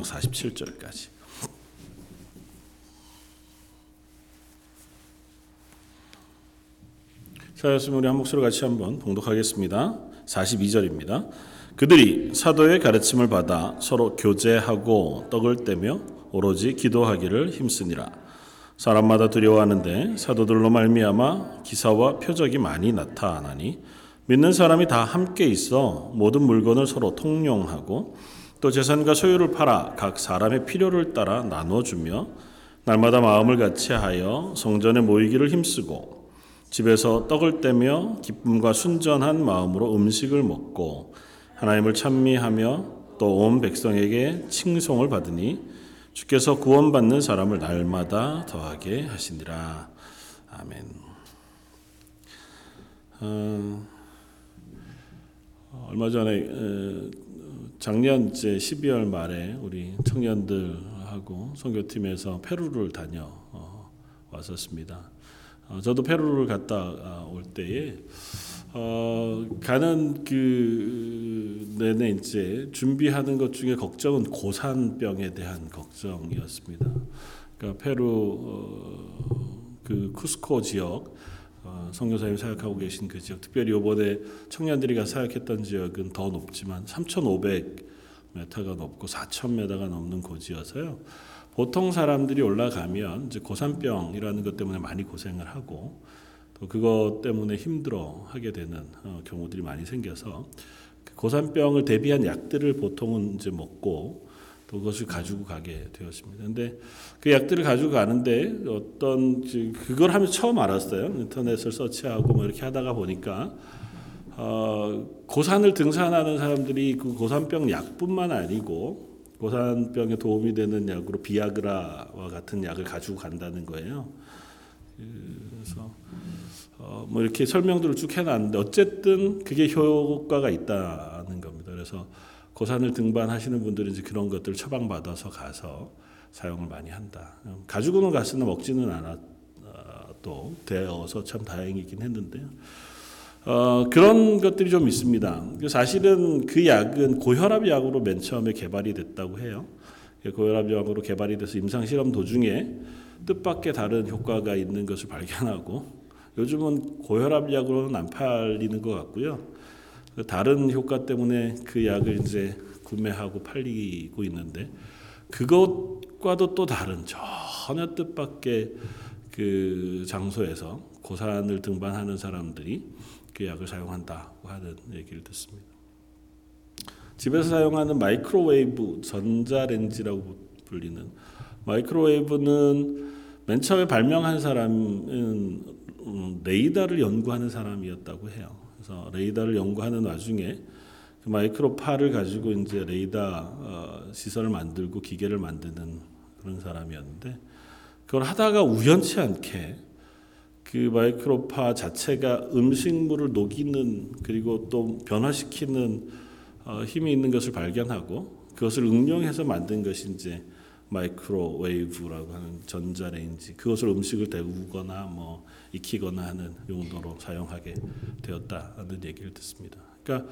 마지막 47절까지. 자, 였으면 우리 한 목소리 같이 한번 봉독하겠습니다. 42절입니다. 그들이 사도의 가르침을 받아 서로 교제하고 떡을 떼며 오로지 기도하기를 힘쓰니라. 사람마다 두려워하는데 사도들로 말미암아 기사와 표적이 많이 나타나니 믿는 사람이 다 함께 있어 모든 물건을 서로 통용하고 또 재산과 소유를 팔아 각 사람의 필요를 따라 나눠주며 날마다 마음을 같이 하여 성전에 모이기를 힘쓰고 집에서 떡을 떼며 기쁨과 순전한 마음으로 음식을 먹고 하나님을 찬미하며 또 온 백성에게 칭송을 받으니 주께서 구원받는 사람을 날마다 더하게 하시니라. 아멘. 어, 얼마 전에 작년 이제 12월 말에 우리 청년들하고 선교팀에서 페루를 다녀 어, 왔었습니다. 어, 저도 페루를 갔다 아, 올 때에 어, 가는 그 내내 이제 준비하는 것 중에 걱정은 고산병에 대한 걱정이었습니다. 그러니까 페루 어, 그 쿠스코 지역 어, 성교사님 사역하고 계신 그 지역, 특별히 이번에 청년들이 가 사역했던 지역은 더 높지만 3,500m가 높고 4,000m가 넘는 고지여서요. 보통 사람들이 올라가면 이제 고산병이라는 것 때문에 많이 고생을 하고 또 그것 때문에 힘들어 하게 되는 어, 경우들이 많이 생겨서 그 고산병을 대비한 약들을 보통은 이제 먹고 또 그것을 가지고 가게 되었습니다. 근데 그 약들을 가지고 가는데 어떤 그걸 하면 처음 알았어요. 인터넷을 서치하고 뭐 이렇게 하다가 보니까 어, 고산을 등산하는 사람들이 그 고산병 약뿐만 아니고 고산병에 도움이 되는 약으로 비아그라와 같은 약을 가지고 간다는 거예요. 그래서 어, 뭐 이렇게 설명들을 쭉 해놨는데 어쨌든 그게 효과가 있다는 겁니다. 그래서 고산을 등반하시는 분들은 이제 그런 것들을 처방받아서 가서 사용을 많이 한다. 가지고는 갔으나 먹지는 않아도 되어서 참 다행이긴 했는데요. 어, 그런 것들이 좀 있습니다. 사실은 그 약은 고혈압 약으로 맨 처음에 개발이 됐다고 해요. 고혈압 약으로 개발이 돼서 임상 실험 도중에 뜻밖의 다른 효과가 있는 것을 발견하고 요즘은 고혈압 약으로는 안 팔리는 것 같고요. 그 다른 효과 때문에 그 약을 이제 구매하고 팔리고 있는데 그것과도 또 다른 전혀 뜻밖의 그 장소에서 고산을 등반하는 사람들이 그 약을 사용한다고 하는 얘기를 듣습니다. 집에서 사용하는 마이크로웨이브 전자레인지라고 불리는 마이크로웨이브는 맨 처음에 발명한 사람은 음, 레이더를 연구하는 사람이었다고 해요. 그래서 레이더를 연구하는 와중에 그 마이크로파를 가지고 이제 레이더 어, 시설을 만들고 기계를 만드는 그런 사람이었는데 그걸 하다가 우연치 않게 그 마이크로파 자체가 음식물을 녹이는 그리고 또 변화시키는 어, 힘이 있는 것을 발견하고 그것을 응용해서 만든 것이 이제 microwave라고 하는 전자레인지 그것을 음식을 데우거나 뭐 익히거나 하는 용도로 사용하게 되었다는 얘기를 듣습니다. 그러니까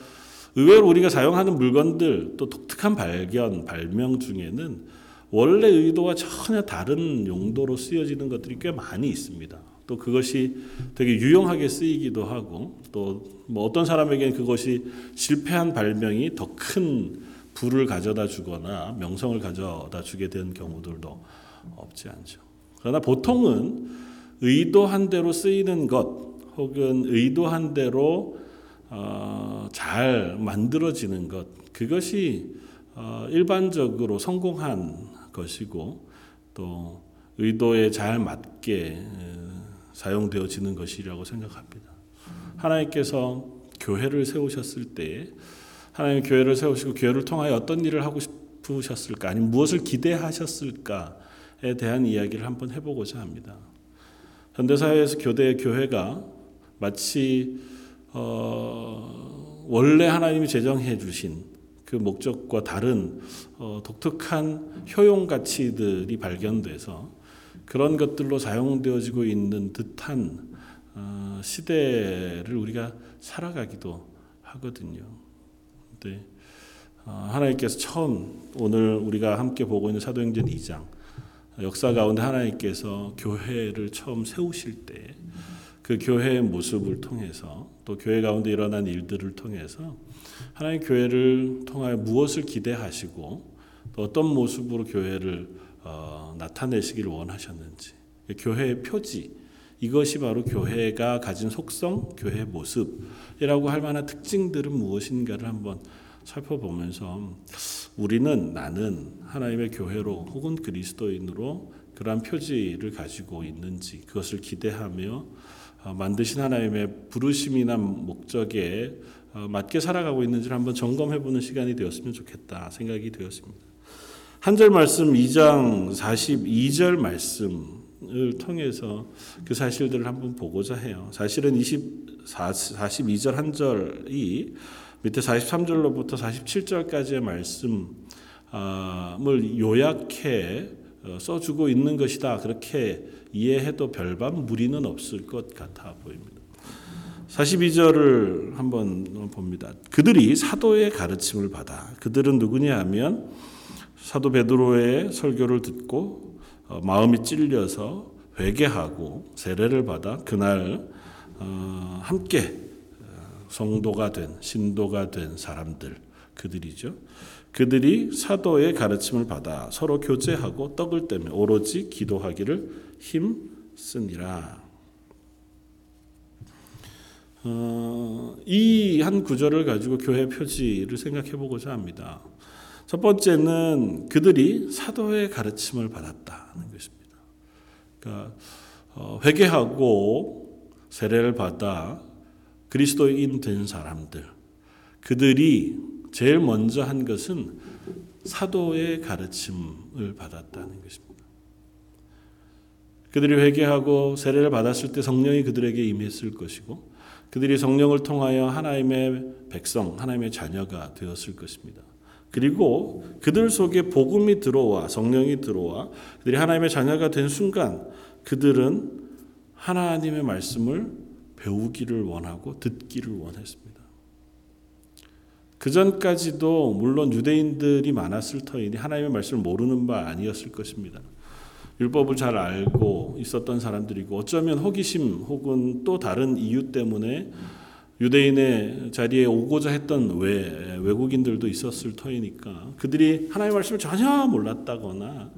의외로 우리가 사용하는 물건들 또 독특한 발견 발명 중에는 원래 의도와 전혀 다른 용도로 쓰여지는 것들이 꽤 많이 있습니다. 또 그것이 되게 유용하게 쓰이기도 하고 또 뭐 어떤 사람에게는 그것이 실패한 발명이 더 큰 부를 가져다 주거나 명성을 가져다 주게 된 경우들도 없지 않죠. 그러나 보통은 의도한 대로 쓰이는 것 혹은 의도한 대로 어, 잘 만들어지는 것 그것이 어, 일반적으로 성공한 것이고 또 의도에 잘 맞게 사용되어지는 것이라고 생각합니다. 하나님께서 교회를 세우셨을 때 하나님 교회를 세우시고 교회를 통하여 어떤 일을 하고 싶으셨을까 아니면 무엇을 기대하셨을까에 대한 이야기를 한번 해보고자 합니다. 현대 사회에서 교대 교회가 마치 어, 원래 하나님이 제정해 주신 그 목적과 다른 어, 독특한 효용 가치들이 발견돼서 그런 것들로 사용되어지고 있는 듯한 어, 시대를 우리가 살아가기도 하거든요. 네. 어, 하나님께서 처음 오늘 우리가 함께 보고 있는 사도행전 2장 역사 가운데 하나님께서 교회를 처음 세우실 때 그 교회의 모습을 통해서 또 교회 가운데 일어난 일들을 통해서 하나님 교회를 통하여 무엇을 기대하시고 또 어떤 모습으로 교회를 어, 나타내시기를 원하셨는지 교회의 표지 이것이 바로 교회가 가진 속성, 교회의 모습이라고 할 만한 특징들은 무엇인가를 한번 살펴보면서 우리는 나는 하나님의 교회로 혹은 그리스도인으로 그러한 표지를 가지고 있는지 그것을 기대하며 어, 만드신 하나님의 부르심이나 목적에 어, 맞게 살아가고 있는지를 한번 점검해 보는 시간이 되었으면 좋겠다 생각이 되었습니다. 한 절 말씀 2장 42절 말씀을 통해서 그 사실들을 한번 보고자 해요. 사실은 24, 42절 한 절이 밑에 43절로부터 47절까지의 말씀 을 요약해 어, 써주고 있는 것이다. 그렇게 이해해도 별반 무리는 없을 것 같아 보입니다. 42절을 한번 봅니다. 그들이 사도의 가르침을 받아 그들은 누구냐 하면 사도 베드로의 설교를 듣고 어, 마음이 찔려서 회개하고 세례를 받아 그날 어, 함께 성도가 된 신도가 된 사람들 그들이죠. 그들이 사도의 가르침을 받아 서로 교제하고 떡을 떼며 오로지 기도하기를 힘쓰니라. 어, 이한 구절을 가지고 교회 표지를 생각해 보고자 합니다. 첫 번째는 그들이 사도의 가르침을 받았다는 것입니다. 그러니까 어, 회개하고 세례를 받아 그리스도인 된 사람들, 그들이 제일 먼저 한 것은 사도의 가르침을 받았다는 것입니다. 그들이 회개하고 세례를 받았을 때 성령이 그들에게 임했을 것이고 그들이 성령을 통하여 하나님의 백성, 하나님의 자녀가 되었을 것입니다. 그리고 그들 속에 복음이 들어와 성령이 들어와 그들이 하나님의 자녀가 된 순간 그들은 하나님의 말씀을 배우기를 원하고 듣기를 원했습니다. 그 전까지도 물론 유대인들이 많았을 터이니 하나님의 말씀을 모르는 바 아니었을 것입니다. 율법을 잘 알고 있었던 사람들이고 어쩌면 호기심 혹은 또 다른 이유 때문에 유대인의 자리에 오고자 했던 외, 외국인들도 있었을 터이니까 그들이 하나님의 말씀을 전혀 몰랐다거나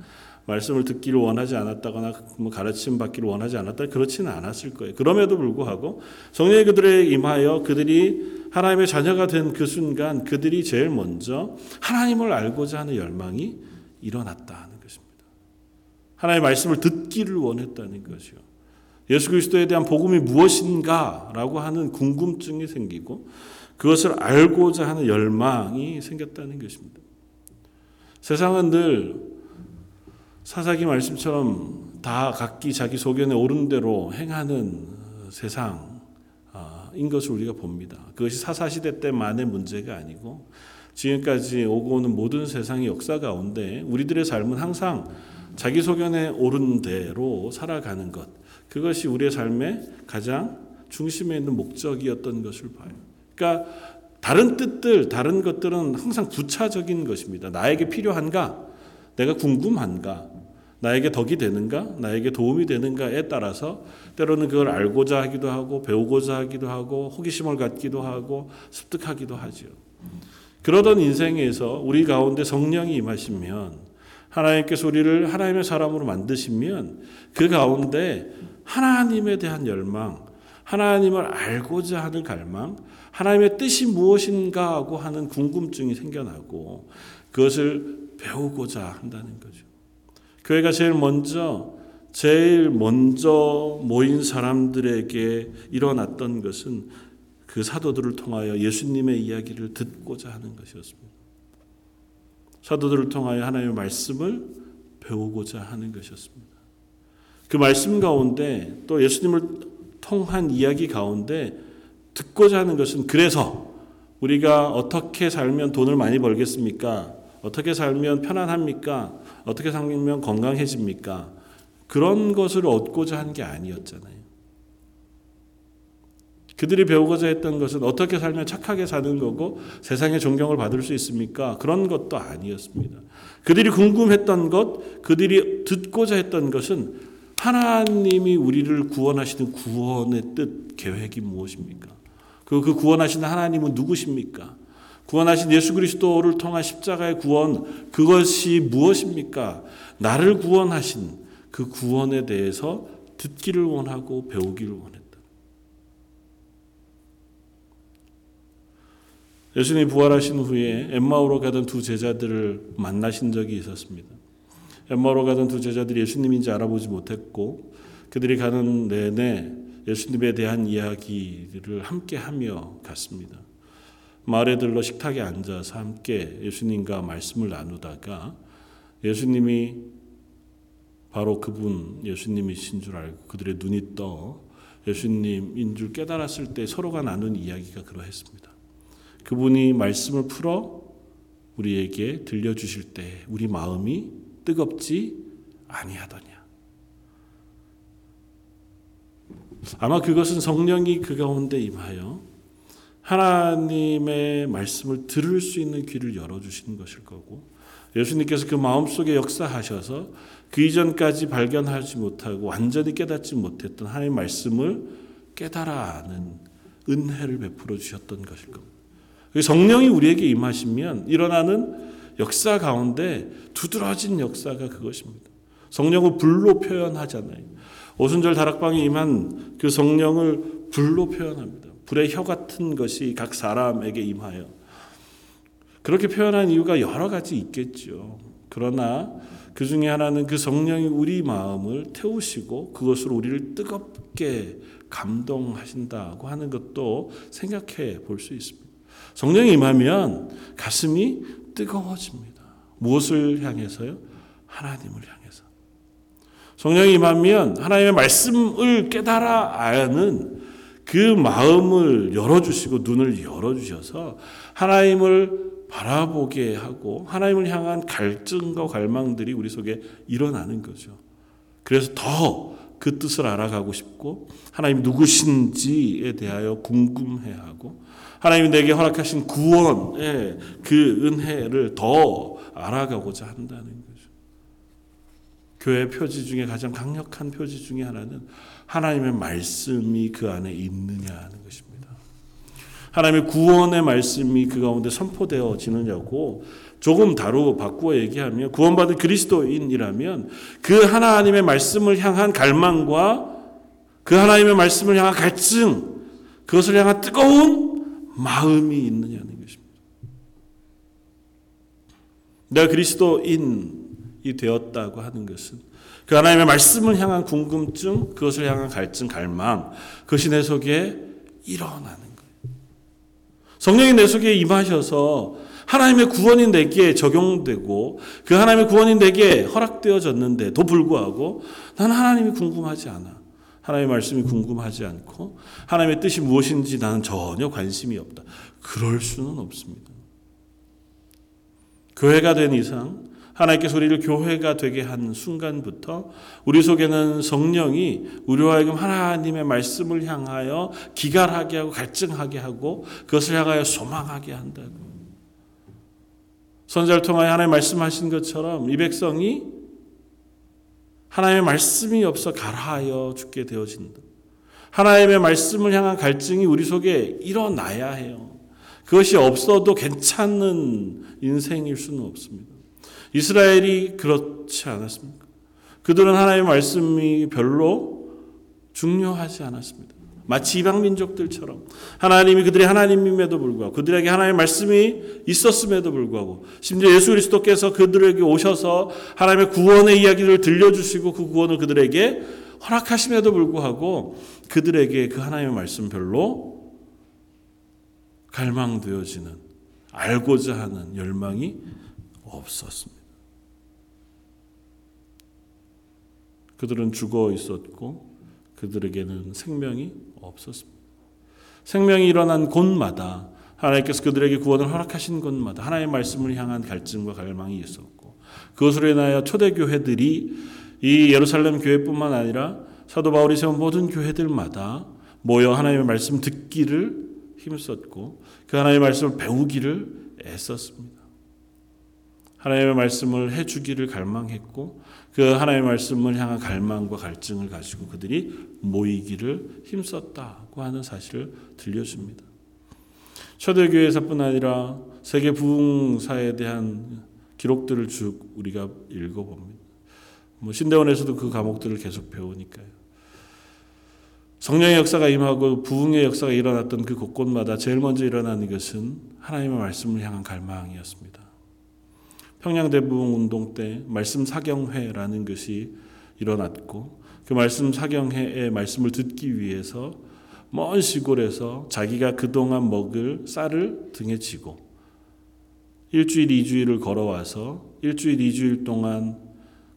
말씀을 듣기를 원하지 않았다거나 뭐 가르침 받기를 원하지 않았다 그렇지는 않았을 거예요. 그럼에도 불구하고 성령이 그들에 임하여 그들이 하나님의 자녀가 된 그 순간 그들이 제일 먼저 하나님을 알고자 하는 열망이 일어났다는 것입니다. 하나님의 말씀을 듣기를 원했다는 것이요. 예수 그리스도에 대한 복음이 무엇인가라고 하는 궁금증이 생기고 그것을 알고자 하는 열망이 생겼다는 것입니다. 세상은 늘 사사기 말씀처럼 다 각기 자기 소견에 오른 대로 행하는 세상 인 것을 우리가 봅니다. 그것이 사사시대 때만의 문제가 아니고 지금까지 오고 오는 모든 세상의 역사 가운데 우리들의 삶은 항상 자기 소견에 오른 대로 살아가는 것. 그것이 우리의 삶의 가장 중심에 있는 목적이었던 것을 봐요. 그러니까 다른 뜻들, 다른 것들은 항상 부차적인 것입니다. 나에게 필요한가? 내가 궁금한가? 나에게 덕이 되는가? 나에게 도움이 되는가에 따라서 때로는 그걸 알고자 하기도 하고 배우고자 하기도 하고 호기심을 갖기도 하고 습득하기도 하지요. 그러던 인생에서 우리 가운데 성령이 임하시면 하나님께서 우리를 하나님의 사람으로 만드시면 그 가운데 하나님에 대한 열망, 하나님을 알고자 하는 갈망, 하나님의 뜻이 무엇인가 하고 하는 궁금증이 생겨나고 그것을 배우고자 한다는 거죠. 교회가 제일 먼저 제일 먼저 모인 사람들에게 일어났던 것은 그 사도들을 통하여 예수님의 이야기를 듣고자 하는 것이었습니다. 사도들을 통하여 하나님의 말씀을 배우고자 하는 것이었습니다. 그 말씀 가운데 또 예수님을 통한 이야기 가운데 듣고자 하는 것은 그래서 우리가 어떻게 살면 돈을 많이 벌겠습니까? 어떻게 살면 편안합니까? 어떻게 살면 건강해집니까? 그런 것을 얻고자 한 게 아니었잖아요. 그들이 배우고자 했던 것은 어떻게 살면 착하게 사는 거고 세상의 존경을 받을 수 있습니까? 그런 것도 아니었습니다. 그들이 궁금했던 것, 그들이 듣고자 했던 것은 하나님이 우리를 구원하시는 구원의 뜻, 계획이 무엇입니까? 그, 그 구원하시는 하나님은 누구십니까? 구원하신 예수 그리스도를 통한 십자가의 구원, 그것이 무엇입니까? 나를 구원하신 그 구원에 대해서 듣기를 원하고 배우기를 원했다. 예수님이 부활하신 후에 엠마오로 가던 두 제자들을 만나신 적이 있었습니다. 엠마오로 가던 두 제자들이 예수님인지 알아보지 못했고 그들이 가는 내내 예수님에 대한 이야기를 함께 하며 갔습니다. 마을에 들러 식탁에 앉아서 함께 예수님과 말씀을 나누다가 예수님이 바로 그분 예수님이신 줄 알고 그들의 눈이 떠 예수님인 줄 깨달았을 때 서로가 나눈 이야기가 그러했습니다. 그분이 말씀을 풀어 우리에게 들려주실 때 우리 마음이 뜨겁지 아니하더냐. 아마 그것은 성령이 그 가운데 임하여 하나님의 말씀을 들을 수 있는 귀를 열어주시는 것일 거고 예수님께서 그 마음속에 역사하셔서 그 이전까지 발견하지 못하고 완전히 깨닫지 못했던 하나님의 말씀을 깨달아 아는 은혜를 베풀어 주셨던 것일 겁니다. 성령이 우리에게 임하시면 일어나는 역사 가운데 두드러진 역사가 그것입니다. 성령을 불로 표현하잖아요. 오순절 다락방에 임한 그 성령을 불로 표현합니다. 불의 혀 같은 것이 각 사람에게 임하여 그렇게 표현한 이유가 여러 가지 있겠죠. 그러나 그 중에 하나는 그 성령이 우리 마음을 태우시고 그것으로 우리를 뜨겁게 감동하신다고 하는 것도 생각해 볼 수 있습니다. 성령이 임하면 가슴이 뜨거워집니다. 무엇을 향해서요? 하나님을 향해서. 성령이 임하면 하나님의 말씀을 깨달아 아는 그 마음을 열어주시고 눈을 열어주셔서 하나님을 바라보게 하고 하나님을 향한 갈증과 갈망들이 우리 속에 일어나는 거죠. 그래서 더 그 뜻을 알아가고 싶고 하나님 누구신지에 대하여 궁금해하고 하나님이 내게 허락하신 구원의 그 은혜를 더 알아가고자 한다는 거죠. 교회 표지 중에 가장 강력한 표지 중에 하나는 하나님의 말씀이 그 안에 있느냐 하는 것입니다. 하나님의 구원의 말씀이 그 가운데 선포되어지느냐고 조금 다루 바꾸어 얘기하면 구원받은 그리스도인이라면 그 하나님의 말씀을 향한 갈망과 그 하나님의 말씀을 향한 갈증 그것을 향한 뜨거운 마음이 있느냐는 것입니다. 내가 그리스도인이 되었다고 하는 것은 그 하나님의 말씀을 향한 궁금증, 그것을 향한 갈증, 갈망, 그것이 내 속에 일어나는 성령이 내 속에 임하셔서 하나님의 구원이 내게 적용되고 그 하나님의 구원이 내게 허락되어졌는데도 불구하고 나는 하나님이 궁금하지 않아. 하나님의 말씀이 궁금하지 않고 하나님의 뜻이 무엇인지 나는 전혀 관심이 없다. 그럴 수는 없습니다. 교회가 된 이상 하나님께서 우리를 교회가 되게 한 순간부터 우리 속에는 성령이 우리와 하여금 하나님의 말씀을 향하여 기갈하게 하고 갈증하게 하고 그것을 향하여 소망하게 한다고. 선자를 통하여 하나님 말씀하신 것처럼 이 백성이 하나님의 말씀이 없어 가라하여 죽게 되어진다. 하나님의 말씀을 향한 갈증이 우리 속에 일어나야 해요. 그것이 없어도 괜찮은 인생일 수는 없습니다. 이스라엘이 그렇지 않았습니까? 그들은 하나님의 말씀이 별로 중요하지 않았습니다. 마치 이방 민족들처럼 하나님이 그들의 하나님임에도 불구하고 그들에게 하나님의 말씀이 있었음에도 불구하고 심지어 예수 그리스도께서 그들에게 오셔서 하나님의 구원의 이야기를 들려주시고 그 구원을 그들에게 허락하심에도 불구하고 그들에게 그 하나님의 말씀 별로 갈망되어지는 알고자 하는 열망이 없었습니다. 그들은 죽어 있었고 그들에게는 생명이 없었습니다. 생명이 일어난 곳마다 하나님께서 그들에게 구원을 허락하신 곳마다 하나님의 말씀을 향한 갈증과 갈망이 있었고 그것으로 인하여 초대 교회들이 이 예루살렘 교회뿐만 아니라 사도 바울이 세운 모든 교회들마다 모여 하나님의 말씀 듣기를 힘썼고 그 하나님의 말씀을 배우기를 애썼습니다. 하나님의 말씀을 해주기를 갈망했고 그 하나님의 말씀을 향한 갈망과 갈증을 가지고 그들이 모이기를 힘썼다고 하는 사실을 들려줍니다. 초대교회에서뿐 아니라 세계 부흥사에 대한 기록들을 쭉 우리가 읽어봅니다. 뭐 신대원에서도 그 과목들을 계속 배우니까요. 성령의 역사가 임하고 부흥의 역사가 일어났던 그 곳곳마다 제일 먼저 일어나는 것은 하나님의 말씀을 향한 갈망이었습니다. 평양대부흥 운동 때 말씀 사경회라는 것이 일어났고 그 말씀 사경회의 말씀을 듣기 위해서 먼 시골에서 자기가 그동안 먹을 쌀을 등에 지고 일주일, 이주일을 걸어와서 일주일, 이주일 동안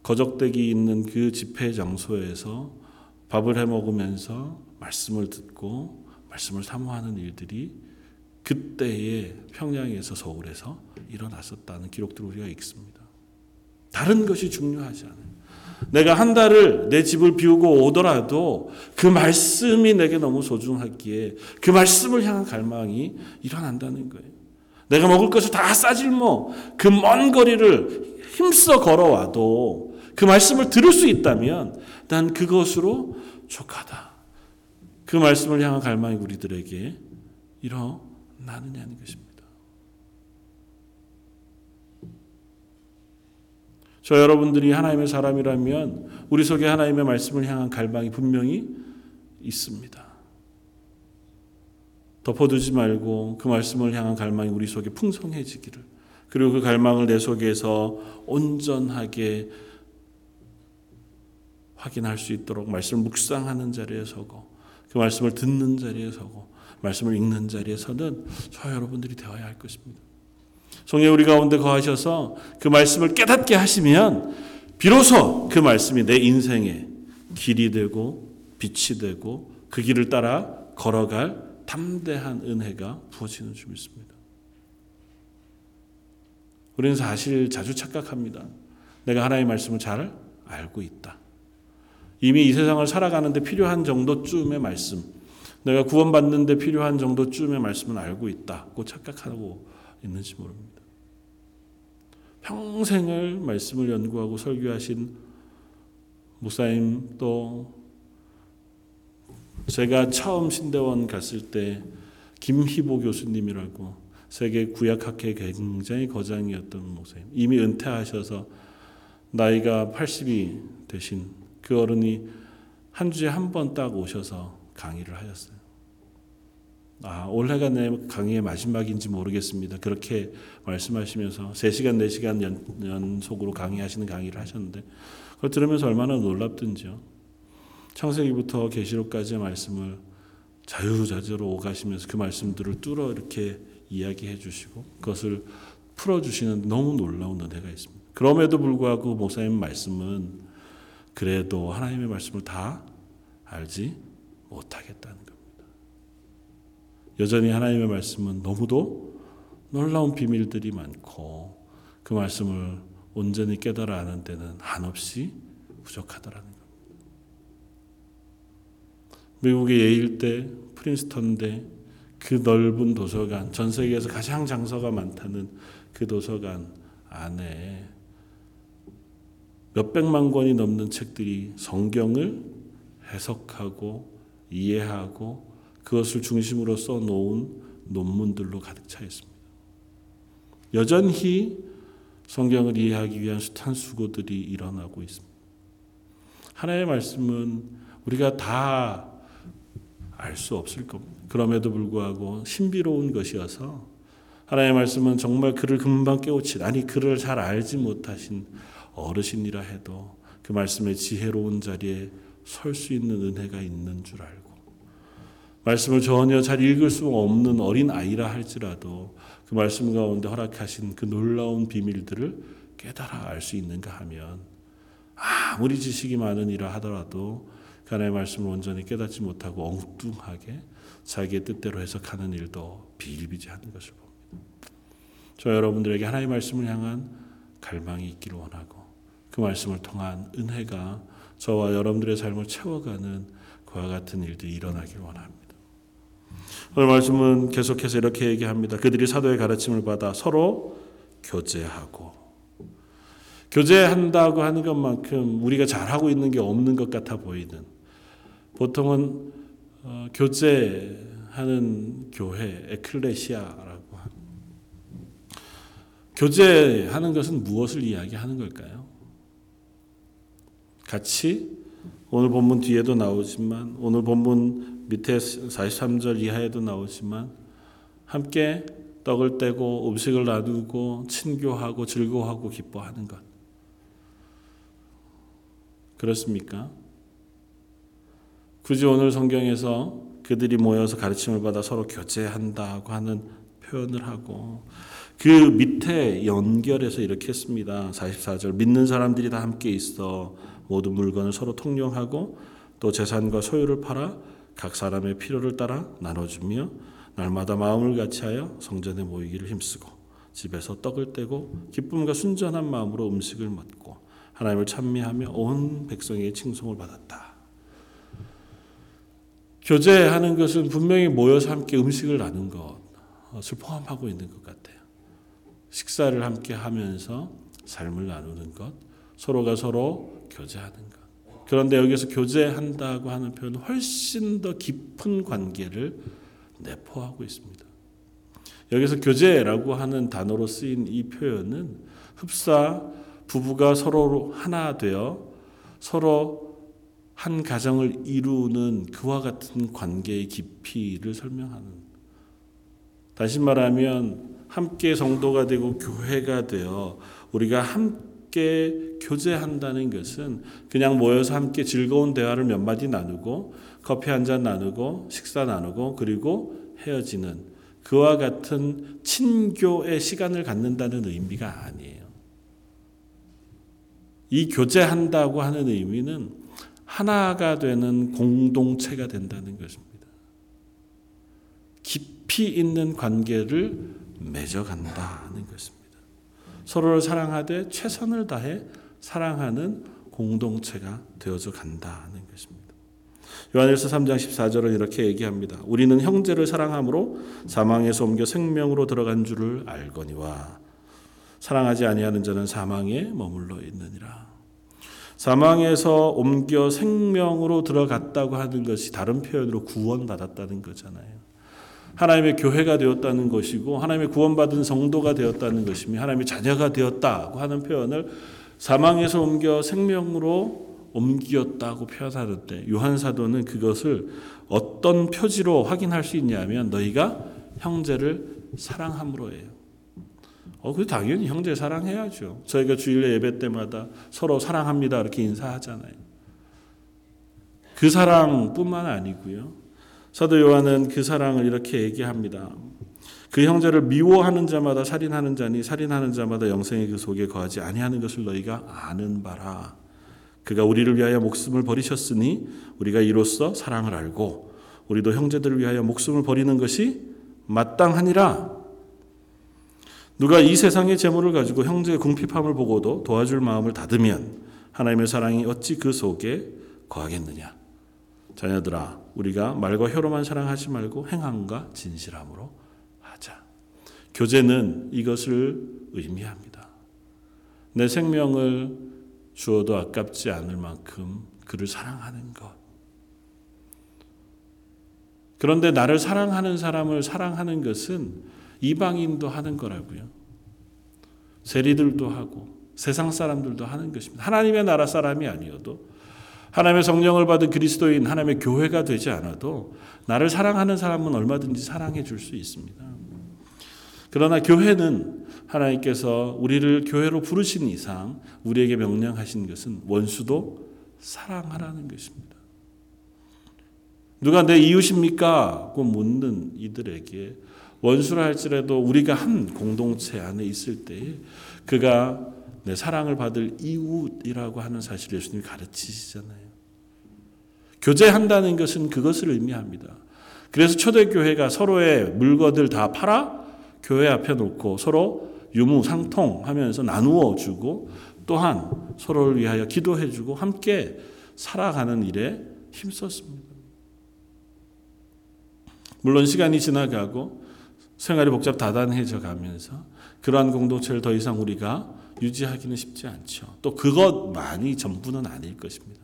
거적대기 있는 그 집회 장소에서 밥을 해 먹으면서 말씀을 듣고 말씀을 사모하는 일들이 그때의 평양에서 서울에서 일어났었다는 기록들을 우리가 읽습니다. 다른 것이 중요하지 않아요. 내가 한 달을 내 집을 비우고 오더라도 그 말씀이 내게 너무 소중하기에 그 말씀을 향한 갈망이 일어난다는 거예요. 내가 먹을 것을 다 싸질모 그먼 거리를 힘써 걸어와도 그 말씀을 들을 수 있다면 난 그것으로 족하다. 그 말씀을 향한 갈망이 우리들에게 일어 나느냐는 것입니다. 저 여러분들이 하나님의 사람이라면 우리 속에 하나님의 말씀을 향한 갈망이 분명히 있습니다. 덮어두지 말고 그 말씀을 향한 갈망이 우리 속에 풍성해지기를 그리고 그 갈망을 내 속에서 온전하게 확인할 수 있도록 말씀을 묵상하는 자리에 서고 그 말씀을 듣는 자리에 서고 말씀을 읽는 자리에 서는 저 여러분들이 되어야 할 것입니다. 성령 우리 가운데 거하셔서 그 말씀을 깨닫게 하시면 비로소 그 말씀이 내 인생의 길이 되고 빛이 되고 그 길을 따라 걸어갈 담대한 은혜가 부어지는 줄 믿습니다. 우리는 사실 자주 착각합니다. 내가 하나님의 말씀을 잘 알고 있다. 이미 이 세상을 살아가는데 필요한 정도쯤의 말씀, 내가 구원받는데 필요한 정도쯤의 말씀은 알고 있다고 착각하고 있는지 모릅니다. 평생을 말씀을 연구하고 설교하신 목사님 또 제가 처음 신대원 갔을 때 김희보 교수님이라고 세계 구약학회 굉장히 거장이었던 목사님 이미 은퇴하셔서 나이가 80이 되신 그 어른이 한 주에 한 번 딱 오셔서 강의를 하셨어요. 아, 올해가 내 강의의 마지막인지 모르겠습니다. 그렇게 말씀하시면서 3시간, 4시간 연, 연속으로 강의하시는 강의를 하셨는데 그걸 들으면서 얼마나 놀랍든지요. 창세기부터 계시록까지의 말씀을 자유자재로 오가시면서 그 말씀들을 뚫어 이렇게 이야기해 주시고 그것을 풀어 주시는 너무 놀라운 은혜가 있습니다. 그럼에도 불구하고 목사님 말씀은 그래도 하나님의 말씀을 다 알지 못하겠다는 겁니다. 여전히 하나님의 말씀은 너무도 놀라운 비밀들이 많고 그 말씀을 온전히 깨달아 아는 데는 한없이 부족하더라는 겁니다. 미국의 예일대, 프린스턴대 그 넓은 도서관, 전 세계에서 가장 장서가 많다는 그 도서관 안에 몇백만 권이 넘는 책들이 성경을 해석하고 이해하고 그것을 중심으로 써 놓은 논문들로 가득 차 있습니다. 여전히 성경을 이해하기 위한 숱한 수고들이 일어나고 있습니다. 하나님의 말씀은 우리가 다 알 수 없을 겁니다. 그럼에도 불구하고 신비로운 것이어서 하나님의 말씀은 정말 그를 금방 깨우치 아니 그를 잘 알지 못하신 어르신이라 해도 그 말씀의 지혜로운 자리에 설 수 있는 은혜가 있는 줄 알고 말씀을 전혀 잘 읽을 수 없는 어린 아이라 할지라도 그 말씀 가운데 허락하신 그 놀라운 비밀들을 깨달아 알 수 있는가 하면 아무리 지식이 많으니라 하더라도 그 하나님의 말씀을 온전히 깨닫지 못하고 엉뚱하게 자기의 뜻대로 해석하는 일도 비일비재하는 것을 봅니다. 저 여러분들에게 하나님의 말씀을 향한 갈망이 있기를 원하고 그 말씀을 통한 은혜가 저와 여러분들의 삶을 채워가는 그 그와 같은 일들이 일어나길 원합니다. 오늘 말씀은 계속해서 이렇게 얘기합니다. 그들이 사도의 가르침을 받아 서로 교제하고 교제한다고 하는 것만큼 우리가 잘하고 있는 게 없는 것 같아 보이는 보통은 어, 교제하는 교회 에클레시아라고. 교제하는 것은 무엇을 이야기하는 걸까요? 같이 오늘 본문 뒤에도 나오지만 오늘 본문 밑에 43절 이하에도 나오지만 함께 떡을 떼고 음식을 나누고 친교하고 즐거워하고 기뻐하는 것. 그렇습니까? 굳이 오늘 성경에서 그들이 모여서 가르침을 받아 서로 교제한다고 하는 표현을 하고 그 밑에 연결해서 이렇게 했습니다. 44절 믿는 사람들이 다 함께 있어 모든 물건을 서로 통용하고 또 재산과 소유를 팔아 각 사람의 필요를 따라 나눠주며 날마다 마음을 같이하여 성전에 모이기를 힘쓰고 집에서 떡을 떼고 기쁨과 순전한 마음으로 음식을 먹고 하나님을 찬미하며 온 백성에게 칭송을 받았다. 교제하는 것은 분명히 모여서 함께 음식을 나눈 것을 포함하고 있는 것 같아요. 식사를 함께 하면서 삶을 나누는 것, 서로가 서로 교제하는 것. 그런데 여기서 교제한다고 하는 표현은 훨씬 더 깊은 관계를 내포하고 있습니다. 여기서 교제라고 하는 단어로 쓰인 이 표현은 흡사 부부가 서로 하나 되어 서로 한 가정을 이루는 그와 같은 관계의 깊이를 설명하는 다시 말하면 함께 성도가 되고 교회가 되어 우리가 함께 교제한다는 것은 그냥 모여서 함께 즐거운 대화를 몇 마디 나누고 커피 한 잔 나누고 식사 나누고 그리고 헤어지는 그와 같은 친교의 시간을 갖는다는 의미가 아니에요. 이 교제한다고 하는 의미는 하나가 되는 공동체가 된다는 것입니다. 깊이 있는 관계를 맺어간다는 것입니다. 서로를 사랑하되 최선을 다해 사랑하는 공동체가 되어져 간다는 것입니다. 요한일서 3장 14절은 이렇게 얘기합니다. 우리는 형제를 사랑함으로 사망에서 옮겨 생명으로 들어간 줄을 알거니와 사랑하지 아니하는 자는 사망에 머물러 있느니라. 사망에서 옮겨 생명으로 들어갔다고 하는 것이 다른 표현으로 구원받았다는 거잖아요. 하나님의 교회가 되었다는 것이고 하나님의 구원받은 성도가 되었다는 것이며 하나님의 자녀가 되었다고 하는 표현을 사망에서 옮겨 생명으로 옮겼다고 표현하는데 요한 사도는 그것을 어떤 표지로 확인할 수 있냐면 너희가 형제를 사랑함으로예요. 어, 그 당연히 형제 사랑해야죠. 저희가 주일 예배 때마다 서로 사랑합니다 이렇게 인사하잖아요. 그 사랑뿐만 아니고요. 사도 요한은 그 사랑을 이렇게 얘기합니다. 그 형제를 미워하는 자마다 살인하는 자니 살인하는 자마다 영생의 그 속에 거하지 아니하는 것을 너희가 아는 바라. 그가 우리를 위하여 목숨을 버리셨으니 우리가 이로써 사랑을 알고 우리도 형제들을 위하여 목숨을 버리는 것이 마땅하니라. 누가 이 세상의 재물을 가지고 형제의 궁핍함을 보고도 도와줄 마음을 닫으면 하나님의 사랑이 어찌 그 속에 거하겠느냐. 자녀들아, 우리가 말과 혀로만 사랑하지 말고 행함과 진실함으로 하자. 교제는 이것을 의미합니다. 내 생명을 주어도 아깝지 않을 만큼 그를 사랑하는 것. 그런데 나를 사랑하는 사람을 사랑하는 것은 이방인도 하는 거라고요. 세리들도 하고 세상 사람들도 하는 것입니다. 하나님의 나라 사람이 아니어도 하나님의 성령을 받은 그리스도인 하나님의 교회가 되지 않아도 나를 사랑하는 사람은 얼마든지 사랑해 줄 수 있습니다. 그러나 교회는 하나님께서 우리를 교회로 부르신 이상 우리에게 명령하신 것은 원수도 사랑하라는 것입니다. 누가 내 이웃입니까? 고 묻는 이들에게 원수라 할지라도 우리가 한 공동체 안에 있을 때 그가 내 사랑을 받을 이웃이라고 하는 사실을 예수님이 가르치시잖아요. 교제한다는 것은 그것을 의미합니다. 그래서 초대교회가 서로의 물건들 다 팔아 교회 앞에 놓고 서로 유무상통하면서 나누어 주고 또한 서로를 위하여 기도해 주고 함께 살아가는 일에 힘썼습니다. 물론 시간이 지나가고 생활이 복잡 다단해져 가면서 그러한 공동체를 더 이상 우리가 유지하기는 쉽지 않죠. 또 그것만이 전부는 아닐 것입니다.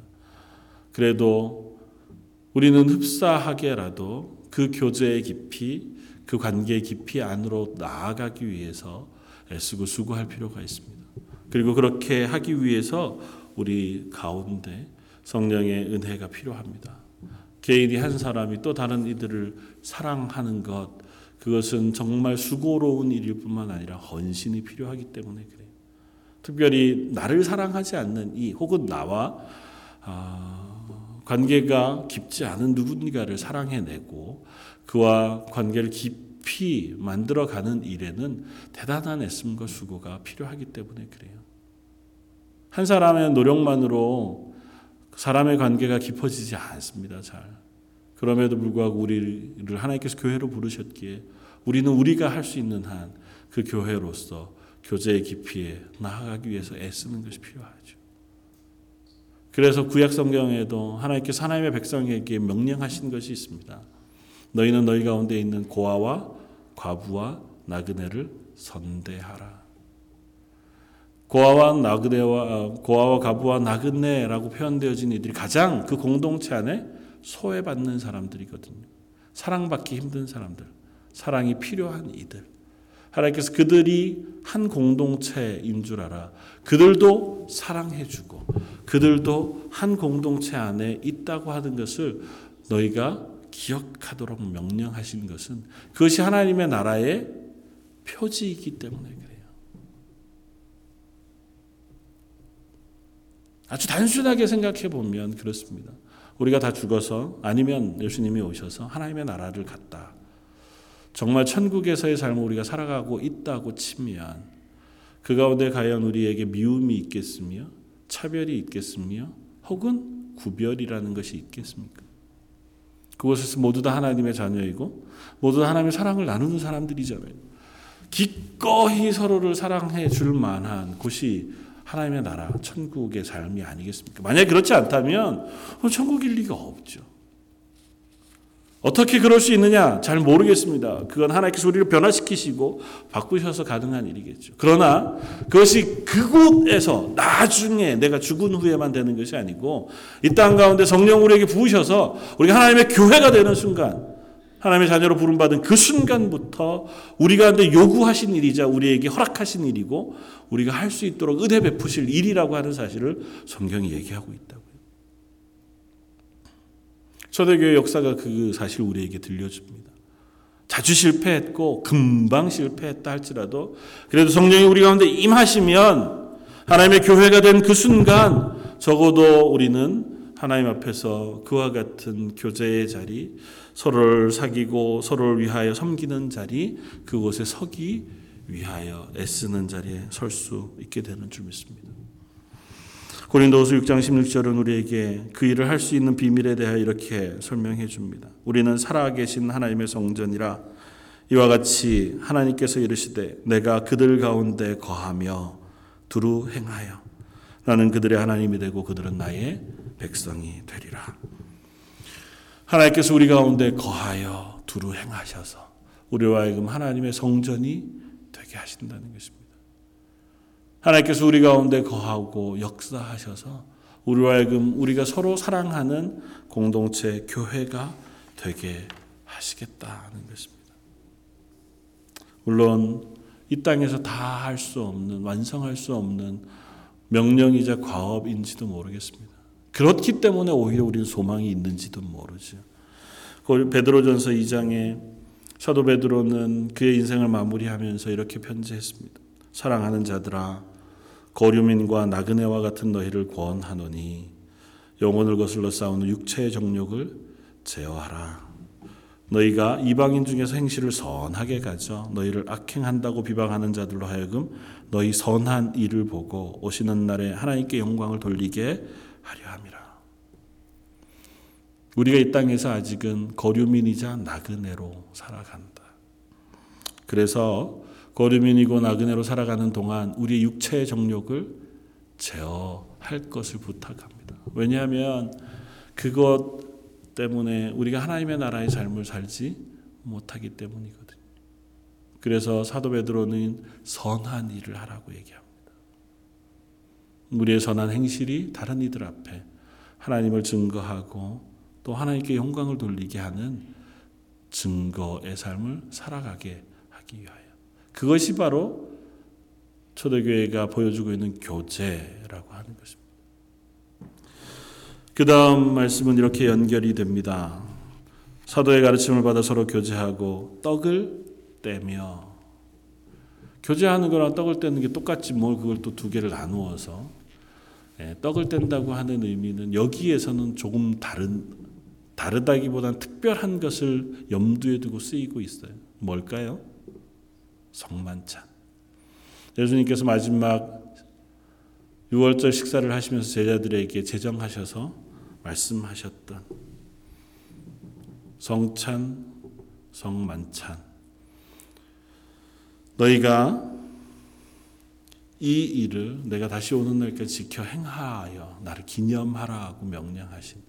그래도 우리는 흡사하게라도 그 교제의 깊이, 그 관계의 깊이 안으로 나아가기 위해서 애쓰고 수고할 필요가 있습니다. 그리고 그렇게 하기 위해서 우리 가운데 성령의 은혜가 필요합니다. 개인이 한 사람이 또 다른 이들을 사랑하는 것, 그것은 정말 수고로운 일일 뿐만 아니라 헌신이 필요하기 때문에 그래요. 특별히 나를 사랑하지 않는 이 혹은 나와 아, 관계가 깊지 않은 누군가를 사랑해내고 그와 관계를 깊이 만들어가는 일에는 대단한 애씀과 수고가 필요하기 때문에 그래요. 한 사람의 노력만으로 사람의 관계가 깊어지지 않습니다. 잘. 그럼에도 불구하고 우리를 하나님께서 교회로 부르셨기에 우리는 우리가 할 수 있는 한 그 교회로서 교제의 깊이에 나아가기 위해서 애쓰는 것이 필요하죠. 그래서 구약 성경에도 하나님께서 하나님의 백성에게 명령하신 것이 있습니다. 너희는 너희 가운데 있는 고아와 과부와 나그네를 선대하라. 고아와 나그네와 고아와 과부와 나그네라고 표현되어진 이들이 가장 그 공동체 안에 소외받는 사람들이거든요. 사랑받기 힘든 사람들, 사랑이 필요한 이들. 하나님께서 그들이 한 공동체인 줄 알아. 그들도 사랑해주고, 그들도 한 공동체 안에 있다고 하는 것을 너희가 기억하도록 명령하신 것은 그것이 하나님의 나라의 표지이기 때문에 그래요. 아주 단순하게 생각해 보면 그렇습니다. 우리가 다 죽어서 아니면 예수님이 오셔서 하나님의 나라를 갔다. 정말 천국에서의 삶을 우리가 살아가고 있다고 치면 그 가운데 과연 우리에게 미움이 있겠으며 차별이 있겠으며 혹은 구별이라는 것이 있겠습니까? 그곳에서 모두 다 하나님의 자녀이고 모두 다 하나님의 사랑을 나누는 사람들이잖아요. 기꺼이 서로를 사랑해 줄 만한 곳이 하나님의 나라, 천국의 삶이 아니겠습니까? 만약 그렇지 않다면 천국일 리가 없죠. 어떻게 그럴 수 있느냐? 잘 모르겠습니다. 그건 하나님께서 우리를 변화시키시고 바꾸셔서 가능한 일이겠죠. 그러나 그것이 그곳에서 나중에 내가 죽은 후에만 되는 것이 아니고 이 땅 가운데 성령 우리에게 부으셔서 우리가 하나님의 교회가 되는 순간 하나님의 자녀로 부름받은 그 순간부터 우리가 한데 요구하신 일이자 우리에게 허락하신 일이고 우리가 할 수 있도록 은혜 베푸실 일이라고 하는 사실을 성경이 얘기하고 있다고요. 초대교회 역사가 그 사실 우리에게 들려줍니다. 자주 실패했고 금방 실패했다 할지라도 그래도 성령이 우리 가운데 임하시면 하나님의 교회가 된 그 순간 적어도 우리는 하나님 앞에서 그와 같은 교제의 자리, 서로를 사귀고 서로를 위하여 섬기는 자리, 그곳에 서기 위하여 애쓰는 자리에 설 수 있게 되는 줄 믿습니다. 고린도후서 6장 16절은 우리에게 그 일을 할 수 있는 비밀에 대하여 이렇게 설명해 줍니다. 우리는 살아계신 하나님의 성전이라 이와 같이 하나님께서 이르시되 내가 그들 가운데 거하며 두루 행하여 나는 그들의 하나님이 되고 그들은 나의 백성이 되리라. 하나님께서 우리 가운데 거하여 두루 행하셔서 우리와 하여금 하나님의 성전이 되게 하신다는 것입니다. 하나님께서 우리 가운데 거하고 역사하셔서 우리와 하여금 우리가 서로 사랑하는 공동체 교회가 되게 하시겠다는 것입니다. 물론 이 땅에서 다 할 수 없는 완성할 수 없는 명령이자 과업인지도 모르겠습니다. 그렇기 때문에 오히려 우리는 소망이 있는지도 모르죠. 베드로전서 2장에 사도 베드로는 그의 인생을 마무리하면서 이렇게 편지했습니다. 사랑하는 자들아 거류민과 나그네와 같은 너희를 권하노니 영혼을 거슬러 싸우는 육체의 정욕을 제어하라. 너희가 이방인 중에서 행실을 선하게 가져 너희를 악행한다고 비방하는 자들로 하여금 너희 선한 일을 보고 오시는 날에 하나님께 영광을 돌리게 하려 함이라. 우리가 이 땅에서 아직은 거류민이자 나그네로 살아간다. 그래서 거류민이고 나그네로 살아가는 동안 우리의 육체의 정욕을 제어할 것을 부탁합니다. 왜냐하면 그것 때문에 우리가 하나님의 나라의 삶을 살지 못하기 때문이거든요. 그래서 사도 베드로는 선한 일을 하라고 얘기합니다. 우리의 선한 행실이 다른 이들 앞에 하나님을 증거하고 또 하나님께 영광을 돌리게 하는 증거의 삶을 살아가게 하기 위하여. 그것이 바로 초대교회가 보여주고 있는 교제라고 하는 것입니다. 그 다음 말씀은 이렇게 연결이 됩니다. 사도의 가르침을 받아 서로 교제하고 떡을 떼며 교제하는 거랑 떡을 떼는 게 똑같지 뭘 그걸 또 두 개를 나누어서 예, 떡을 뗀다고 하는 의미는 여기에서는 조금 다른 다르다기보다는 특별한 것을 염두에 두고 쓰이고 있어요. 뭘까요? 성만찬. 예수님께서 마지막 6월절 식사를 하시면서 제자들에게 제정하셔서 말씀하셨던 성찬, 성만찬. 너희가 이 일을 내가 다시 오는 날까지 지켜 행하여 나를 기념하라고 명령하신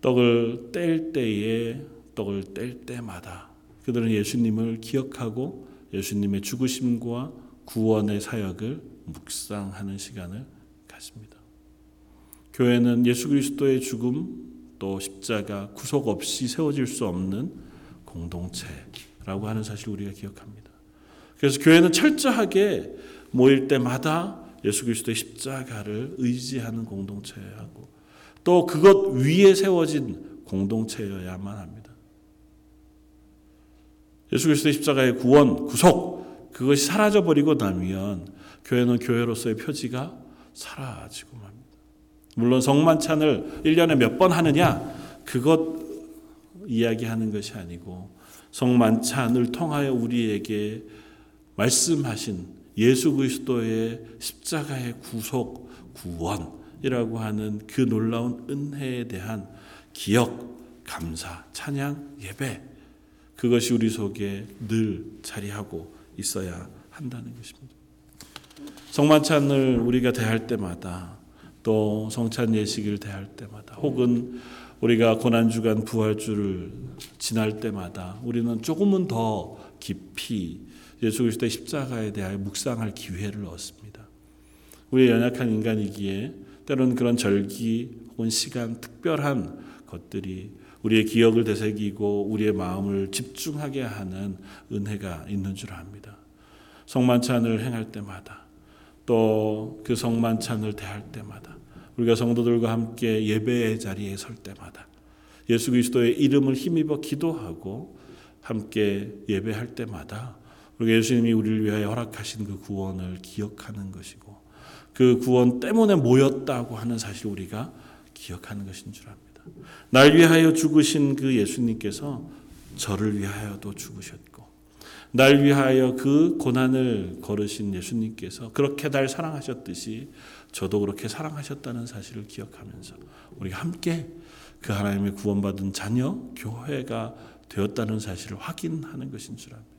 떡을 뗄 때에 떡을 뗄 때마다 그들은 예수님을 기억하고 예수님의 죽으심과 구원의 사역을 묵상하는 시간을 갖습니다. 교회는 예수 그리스도의 죽음 또 십자가 구속 없이 세워질 수 없는 공동체라고 하는 사실 우리가 기억합니다. 그래서 교회는 철저하게 모일 때마다 예수 그리스도의 십자가를 의지하는 공동체하고 또 그것 위에 세워진 공동체여야만 합니다. 예수 그리스도의 십자가의 구원, 구속 그것이 사라져 버리고 나면 교회는 교회로서의 표지가 사라지고 맙니다. 물론 성만찬을 1년에 몇 번 하느냐 그것 이야기하는 것이 아니고 성만찬을 통하여 우리에게 말씀하신 예수 그리스도의 십자가의 구속 구원이라고 하는 그 놀라운 은혜에 대한 기억, 감사, 찬양, 예배 그것이 우리 속에 늘 자리하고 있어야 한다는 것입니다. 성만찬을 우리가 대할 때마다 또 성찬 예식을 대할 때마다 혹은 우리가 고난주간 부활주를 지날 때마다 우리는 조금은 더 깊이 예수 그리스도의 십자가에 대하여 묵상할 기회를 얻습니다. 우리의 연약한 인간이기에 때로는 그런 절기 혹은 시간 특별한 것들이 우리의 기억을 되새기고 우리의 마음을 집중하게 하는 은혜가 있는 줄 압니다. 성만찬을 행할 때마다 또 그 성만찬을 대할 때마다 우리가 성도들과 함께 예배의 자리에 설 때마다 예수 그리스도의 이름을 힘입어 기도하고 함께 예배할 때마다 우리가 예수님이 우리를 위하여 허락하신 그 구원을 기억하는 것이고 그 구원 때문에 모였다고 하는 사실 우리가 기억하는 것인 줄 압니다. 날 위하여 죽으신 그 예수님께서 저를 위하여도 죽으셨고 날 위하여 그 고난을 걸으신 예수님께서 그렇게 날 사랑하셨듯이 저도 그렇게 사랑하셨다는 사실을 기억하면서 우리가 함께 그 하나님의 구원받은 자녀 교회가 되었다는 사실을 확인하는 것인 줄 압니다.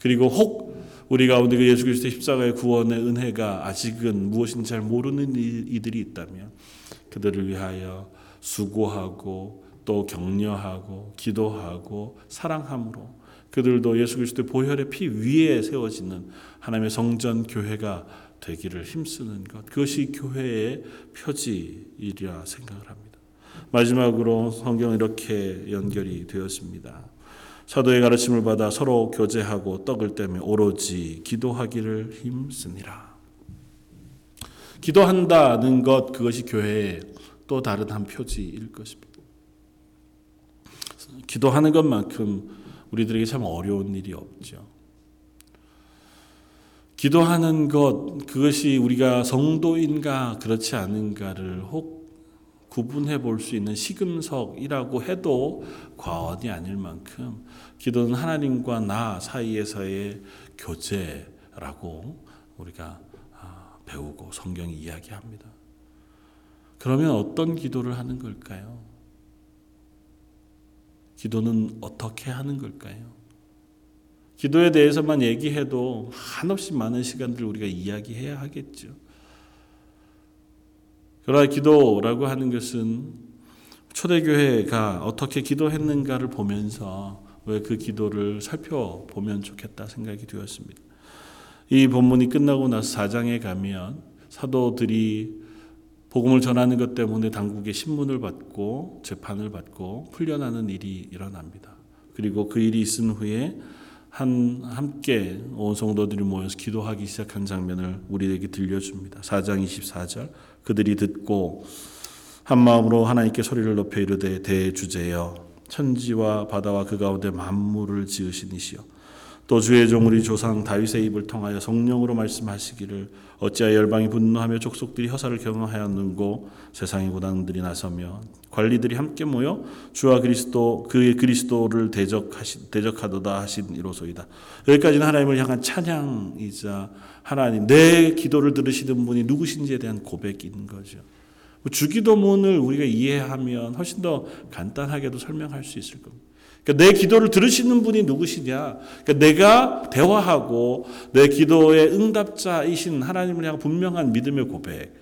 그리고 혹 우리 가운데 그 예수 그리스도 십자가의 구원의 은혜가 아직은 무엇인지 잘 모르는 이들이 있다면 그들을 위하여 수고하고 또 격려하고 기도하고 사랑함으로 그들도 예수 그리스도의 보혈의 피 위에 세워지는 하나님의 성전 교회가 되기를 힘쓰는 것 그것이 교회의 표지이라 생각을 합니다. 마지막으로 성경은 이렇게 연결이 되었습니다. 사도의 가르침을 받아 서로 교제하고 떡을 떼며 오로지 기도하기를 힘쓰니라. 기도한다는 것 그것이 교회의 또 다른 한 표지일 것입니다. 기도하는 것만큼 우리들에게 참 어려운 일이 없죠. 기도하는 것 그것이 우리가 성도인가 그렇지 않은가를 혹 구분해 볼 수 있는 시금석이라고 해도 과언이 아닐 만큼 기도는 하나님과 나 사이에서의 교제라고 우리가 아, 배우고 성경이 이야기합니다. 그러면 어떤 기도를 하는 걸까요? 기도는 어떻게 하는 걸까요? 기도에 대해서만 얘기해도 한없이 많은 시간들을 우리가 이야기해야 하겠죠. 그러나 기도라고 하는 것은 초대교회가 어떻게 기도했는가를 보면서 왜 그 기도를 살펴보면 좋겠다 생각이 되었습니다. 이 본문이 끝나고 나서 4장에 가면 사도들이 복음을 전하는 것 때문에 당국의 신문을 받고 재판을 받고 풀려나는 일이 일어납니다. 그리고 그 일이 있은 후에 한 함께 온 성도들이 모여서 기도하기 시작한 장면을 우리에게 들려줍니다. 4장 24절 그들이 듣고 한 마음으로 하나님께 소리를 높여 이르되 대주제여 천지와 바다와 그 가운데 만물을 지으신 이시여 또 주의 종 우리 조상 다윗의 입을 통하여 성령으로 말씀하시기를 어찌하여 열방이 분노하며 족속들이 허사를 경영하였는고 세상의 고당들이 나서며 관리들이 함께 모여 주와 그리스도 그의 그리스도를 대적하시 대적하도다 하신 이로소이다. 여기까지는 하나님을 향한 찬양이자 하나님 내 기도를 들으시는 분이 누구신지에 대한 고백인 거죠. 주기도문을 우리가 이해하면 훨씬 더 간단하게도 설명할 수 있을 겁니다. 그러니까 내 기도를 들으시는 분이 누구시냐? 그러니까 내가 대화하고 내 기도의 응답자이신 하나님을 향한 분명한 믿음의 고백.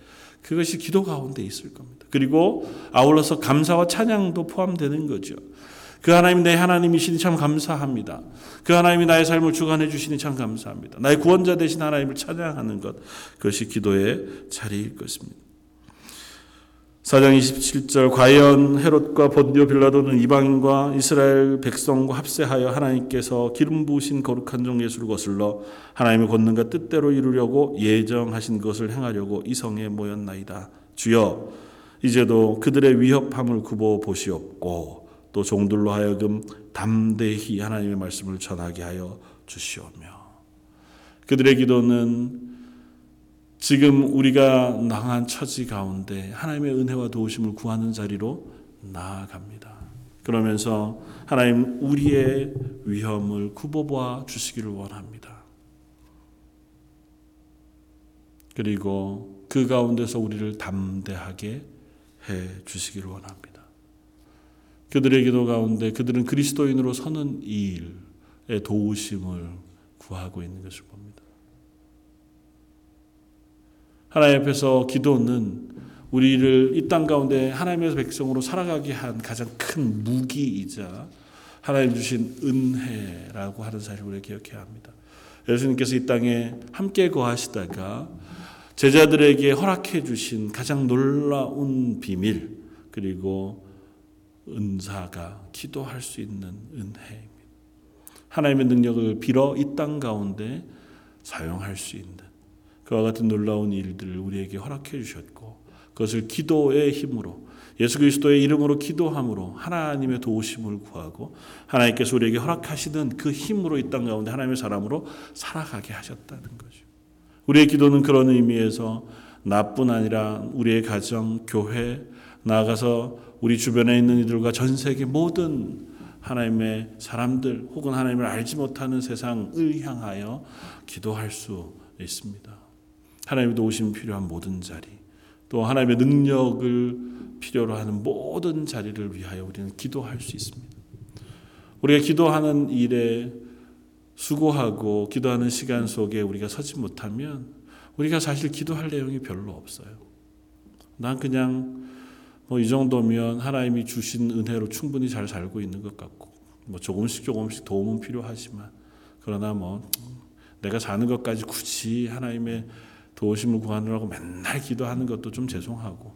그것이 기도 가운데 있을 겁니다. 그리고 아울러서 감사와 찬양도 포함되는 거죠. 그 하나님 내 하나님이시니 참 감사합니다. 그 하나님이 나의 삶을 주관해 주시니 참 감사합니다. 나의 구원자 되신 하나님을 찬양하는 것 그것이 기도의 자리일 것입니다. 4장 27절 과연 헤롯과 본디오 빌라도는 이방인과 이스라엘 백성과 합세하여 하나님께서 기름 부으신 거룩한 종 예수를 거슬러 하나님의 권능과 뜻대로 이루려고 예정하신 것을 행하려고 이 성에 모였나이다. 주여 이제도 그들의 위협함을 굽어 보시옵고 또 종들로 하여금 담대히 하나님의 말씀을 전하게 하여 주시오며 그들의 기도는 지금 우리가 당한 처지 가운데 하나님의 은혜와 도우심을 구하는 자리로 나아갑니다. 그러면서 하나님 우리의 위험을 굽어보아 주시기를 원합니다. 그리고 그 가운데서 우리를 담대하게 해 주시기를 원합니다. 그들의 기도 가운데 그들은 그리스도인으로 서는 일에 도우심을 구하고 있는 것을 봅니다. 하나님 앞에서 기도는 우리를 이 땅 가운데 하나님의 백성으로 살아가게 한 가장 큰 무기이자 하나님 주신 은혜라고 하는 사실을 우리가 기억해야 합니다. 예수님께서 이 땅에 함께 거하시다가 제자들에게 허락해 주신 가장 놀라운 비밀 그리고 은사가 기도할 수 있는 은혜입니다. 하나님의 능력을 빌어 이 땅 가운데 사용할 수 있는 그와 같은 놀라운 일들을 우리에게 허락해 주셨고 그것을 기도의 힘으로 예수 그리스도의 이름으로 기도함으로 하나님의 도우심을 구하고 하나님께서 우리에게 허락하시는 그 힘으로 이 땅 가운데 하나님의 사람으로 살아가게 하셨다는 거죠. 우리의 기도는 그런 의미에서 나뿐 아니라 우리의 가정, 교회, 나아가서 우리 주변에 있는 이들과 전 세계 모든 하나님의 사람들 혹은 하나님을 알지 못하는 세상을 향하여 기도할 수 있습니다. 하나님의 도우심 필요한 모든 자리, 또 하나님의 능력을 필요로 하는 모든 자리를 위하여 우리는 기도할 수 있습니다. 우리가 기도하는 일에 수고하고 기도하는 시간 속에 우리가 서지 못하면 우리가 사실 기도할 내용이 별로 없어요. 난 그냥 뭐 이 정도면 하나님이 주신 은혜로 충분히 잘 살고 있는 것 같고 뭐 조금씩 조금씩 도움은 필요하지만 그러나 뭐 내가 사는 것까지 굳이 하나님의 도우심을 구하느라고 맨날 기도하는 것도 좀 죄송하고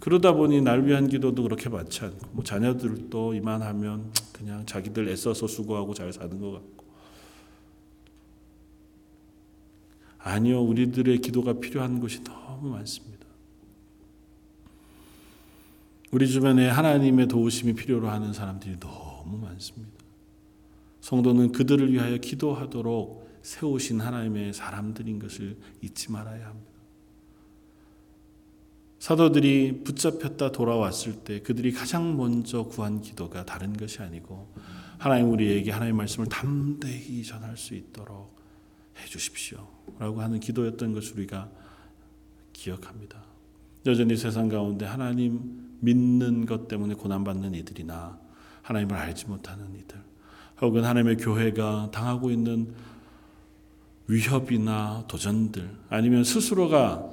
그러다 보니 날 위한 기도도 그렇게 많지 않고 뭐 자녀들도 이만하면 그냥 자기들 애써서 수고하고 잘 사는 것 같고 아니요 우리들의 기도가 필요한 것이 너무 많습니다. 우리 주변에 하나님의 도우심이 필요로 하는 사람들이 너무 많습니다. 성도는 그들을 위하여 기도하도록 세우신 하나님의 사람들인 것을 잊지 말아야 합니다. 사도들이 붙잡혔다 돌아왔을 때 그들이 가장 먼저 구한 기도가 다른 것이 아니고 하나님 우리에게 하나님의 말씀을 담대히 전할 수 있도록 해 주십시오. 라고 하는 기도였던 것을 우리가 기억합니다. 여전히 세상 가운데 하나님 믿는 것 때문에 고난받는 이들이나 하나님을 알지 못하는 이들 혹은 하나님의 교회가 당하고 있는 위협이나 도전들 아니면 스스로가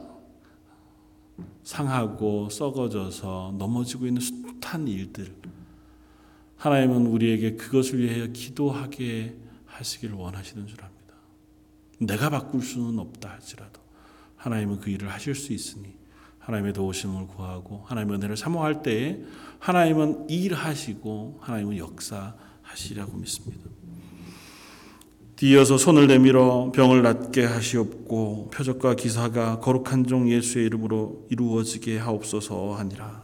상하고 썩어져서 넘어지고 있는 숱한 일들 하나님은 우리에게 그것을 위하여 기도하게 하시기를 원하시는 줄 압니다. 내가 바꿀 수는 없다 할지라도 하나님은 그 일을 하실 수 있으니 하나님의 도우심을 구하고 하나님의 은혜를 사모할 때에 하나님은 일하시고 하나님은 역사하시라고 믿습니다. 뒤이어서 손을 내밀어 병을 낫게 하시옵고 표적과 기사가 거룩한 종 예수의 이름으로 이루어지게 하옵소서 하니라.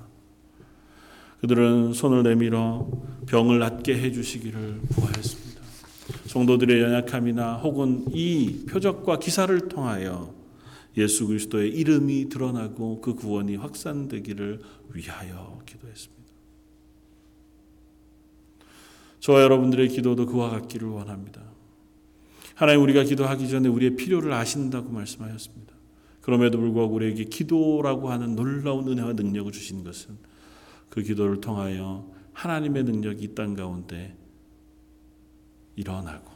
그들은 손을 내밀어 병을 낫게 해 주시기를 구하였습니다. 성도들의 연약함이나 혹은 이 표적과 기사를 통하여 예수 그리스도의 이름이 드러나고 그 구원이 확산되기를 위하여 기도했습니다. 저와 여러분들의 기도도 그와 같기를 원합니다. 하나님 우리가 기도하기 전에 우리의 필요를 아신다고 말씀하셨습니다. 그럼에도 불구하고 우리에게 기도라고 하는 놀라운 은혜와 능력을 주신 것은 그 기도를 통하여 하나님의 능력이 이 땅 가운데 일어나고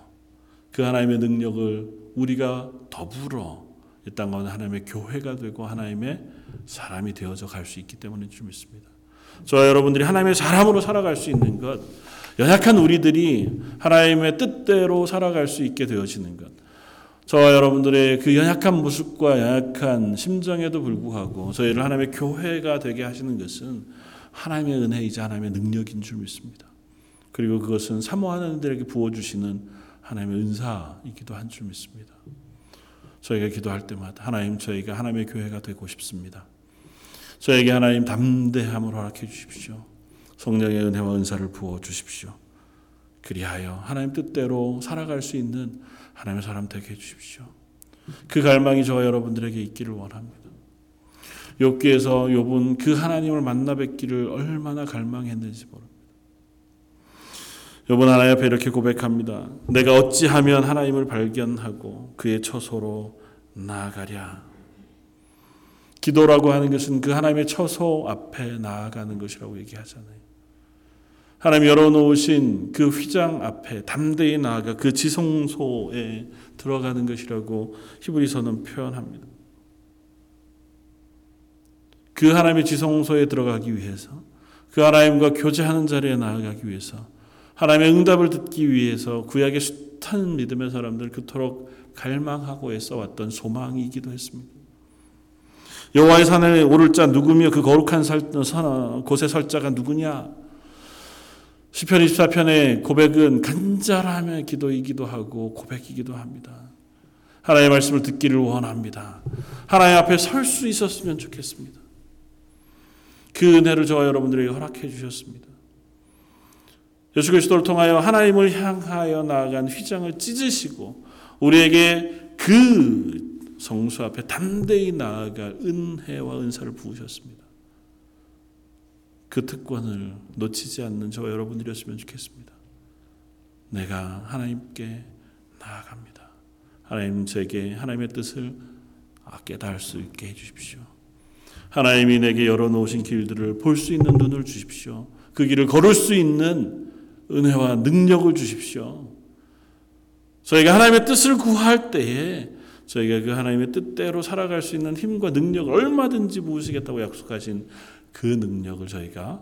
그 하나님의 능력을 우리가 더불어 이 땅 가운데 하나님의 교회가 되고 하나님의 사람이 되어져 갈 수 있기 때문에 줄 믿습니다. 저와 여러분들이 하나님의 사람으로 살아갈 수 있는 것 연약한 우리들이 하나님의 뜻대로 살아갈 수 있게 되어지는 것. 저와 여러분들의 그 연약한 모습과 연약한 심정에도 불구하고 저희를 하나님의 교회가 되게 하시는 것은 하나님의 은혜이자 하나님의 능력인 줄 믿습니다. 그리고 그것은 사모하는 이들에게 부어주시는 하나님의 은사이기도 한 줄 믿습니다. 저희가 기도할 때마다 하나님 저희가 하나님의 교회가 되고 싶습니다. 저에게 하나님 담대함을 허락해 주십시오. 성령의 은혜와 은사를 부어 주십시오. 그리하여 하나님 뜻대로 살아갈 수 있는 하나님의 사람 되게 해 주십시오. 그 갈망이 저와 여러분들에게 있기를 원합니다. 욥기에서 욥은 그 하나님을 만나 뵙기를 얼마나 갈망했는지 모릅니다. 욥은 하나님 앞에 이렇게 고백합니다. 내가 어찌하면 하나님을 발견하고 그의 처소로 나아가랴. 기도라고 하는 것은 그 하나님의 처소 앞에 나아가는 것이라고 얘기하잖아요. 하나님 열어놓으신 그 휘장 앞에 담대히 나아가 그 지성소에 들어가는 것이라고 히브리서는 표현합니다. 그 하나님의 지성소에 들어가기 위해서 그 하나님과 교제하는 자리에 나아가기 위해서 하나님의 응답을 듣기 위해서 구약의 숱한 믿음의 사람들 그토록 갈망하고 애써왔던 소망이기도 했습니다. 여호와의 산에 오를 자 누구며 그 거룩한 살, 곳에 설 자가 누구냐? 시편 24편의 고백은 간절함의 기도이기도 하고 고백이기도 합니다. 하나님의 말씀을 듣기를 원합니다. 하나님 앞에 설 수 있었으면 좋겠습니다. 그 은혜를 저와 여러분들에게 허락해 주셨습니다. 예수 그리스도를 통하여 하나님을 향하여 나아간 휘장을 찢으시고 우리에게 그 성수 앞에 담대히 나아갈 은혜와 은사를 부으셨습니다. 그 특권을 놓치지 않는 저와 여러분들이었으면 좋겠습니다. 내가 하나님께 나아갑니다. 하나님 제게 하나님의 뜻을 깨달을 수 있게 해주십시오. 하나님이 내게 열어놓으신 길들을 볼 수 있는 눈을 주십시오. 그 길을 걸을 수 있는 은혜와 능력을 주십시오. 저희가 하나님의 뜻을 구할 때에 저희가 그 하나님의 뜻대로 살아갈 수 있는 힘과 능력을 얼마든지 부으시겠다고 약속하신 그 능력을 저희가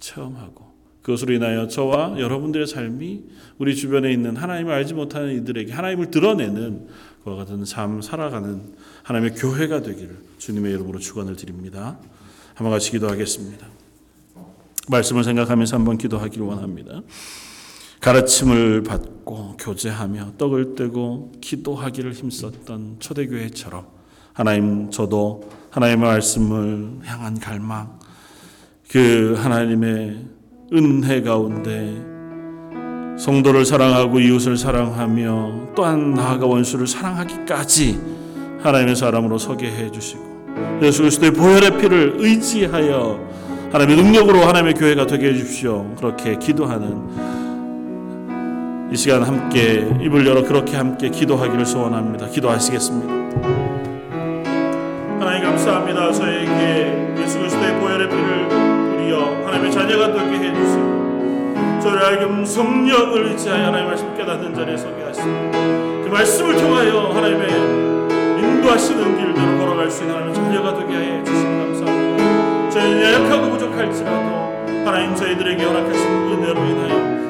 체험하고 그것으로 인하여 저와 여러분들의 삶이 우리 주변에 있는 하나님을 알지 못하는 이들에게 하나님을 드러내는 그와 같은 삶 살아가는 하나님의 교회가 되기를 주님의 이름으로 축원을 드립니다. 한번 같이 기도하겠습니다. 말씀을 생각하면서 한번 기도하기를 원합니다. 가르침을 받고 교제하며 떡을 떼고 기도하기를 힘썼던 초대교회처럼 하나님 저도 하나님의 말씀을 향한 갈망 그 하나님의 은혜 가운데 성도를 사랑하고 이웃을 사랑하며 또한 나아가 원수를 사랑하기까지 하나님의 사람으로 서게 해 주시고 예수 그리스도의 보혈의 피를 의지하여 하나님의 능력으로 하나님의 교회가 되게 해 주십시오. 그렇게 기도하는 이 시간 함께 입을 열어 그렇게 함께 기도하기를 소원합니다. 기도하시겠습니다. 감사합니다. 저희에게 예수 그리스도의 보혈의 피를 우리여 하나님의 자녀가 되게 해주시고 저를 알금 성령을 의지하여 하나님의 말씀 깨닫는 자리에 서게 하시고 그 말씀을 통하여 하나님의 인도하시는 길대로 걸어갈 수 있는 하나님의 자녀가 되게 하여 주시고 감사합니다. 저희는 약하고 부족할지라도 하나님 저희들에게 허락하신 그 은혜로 인하여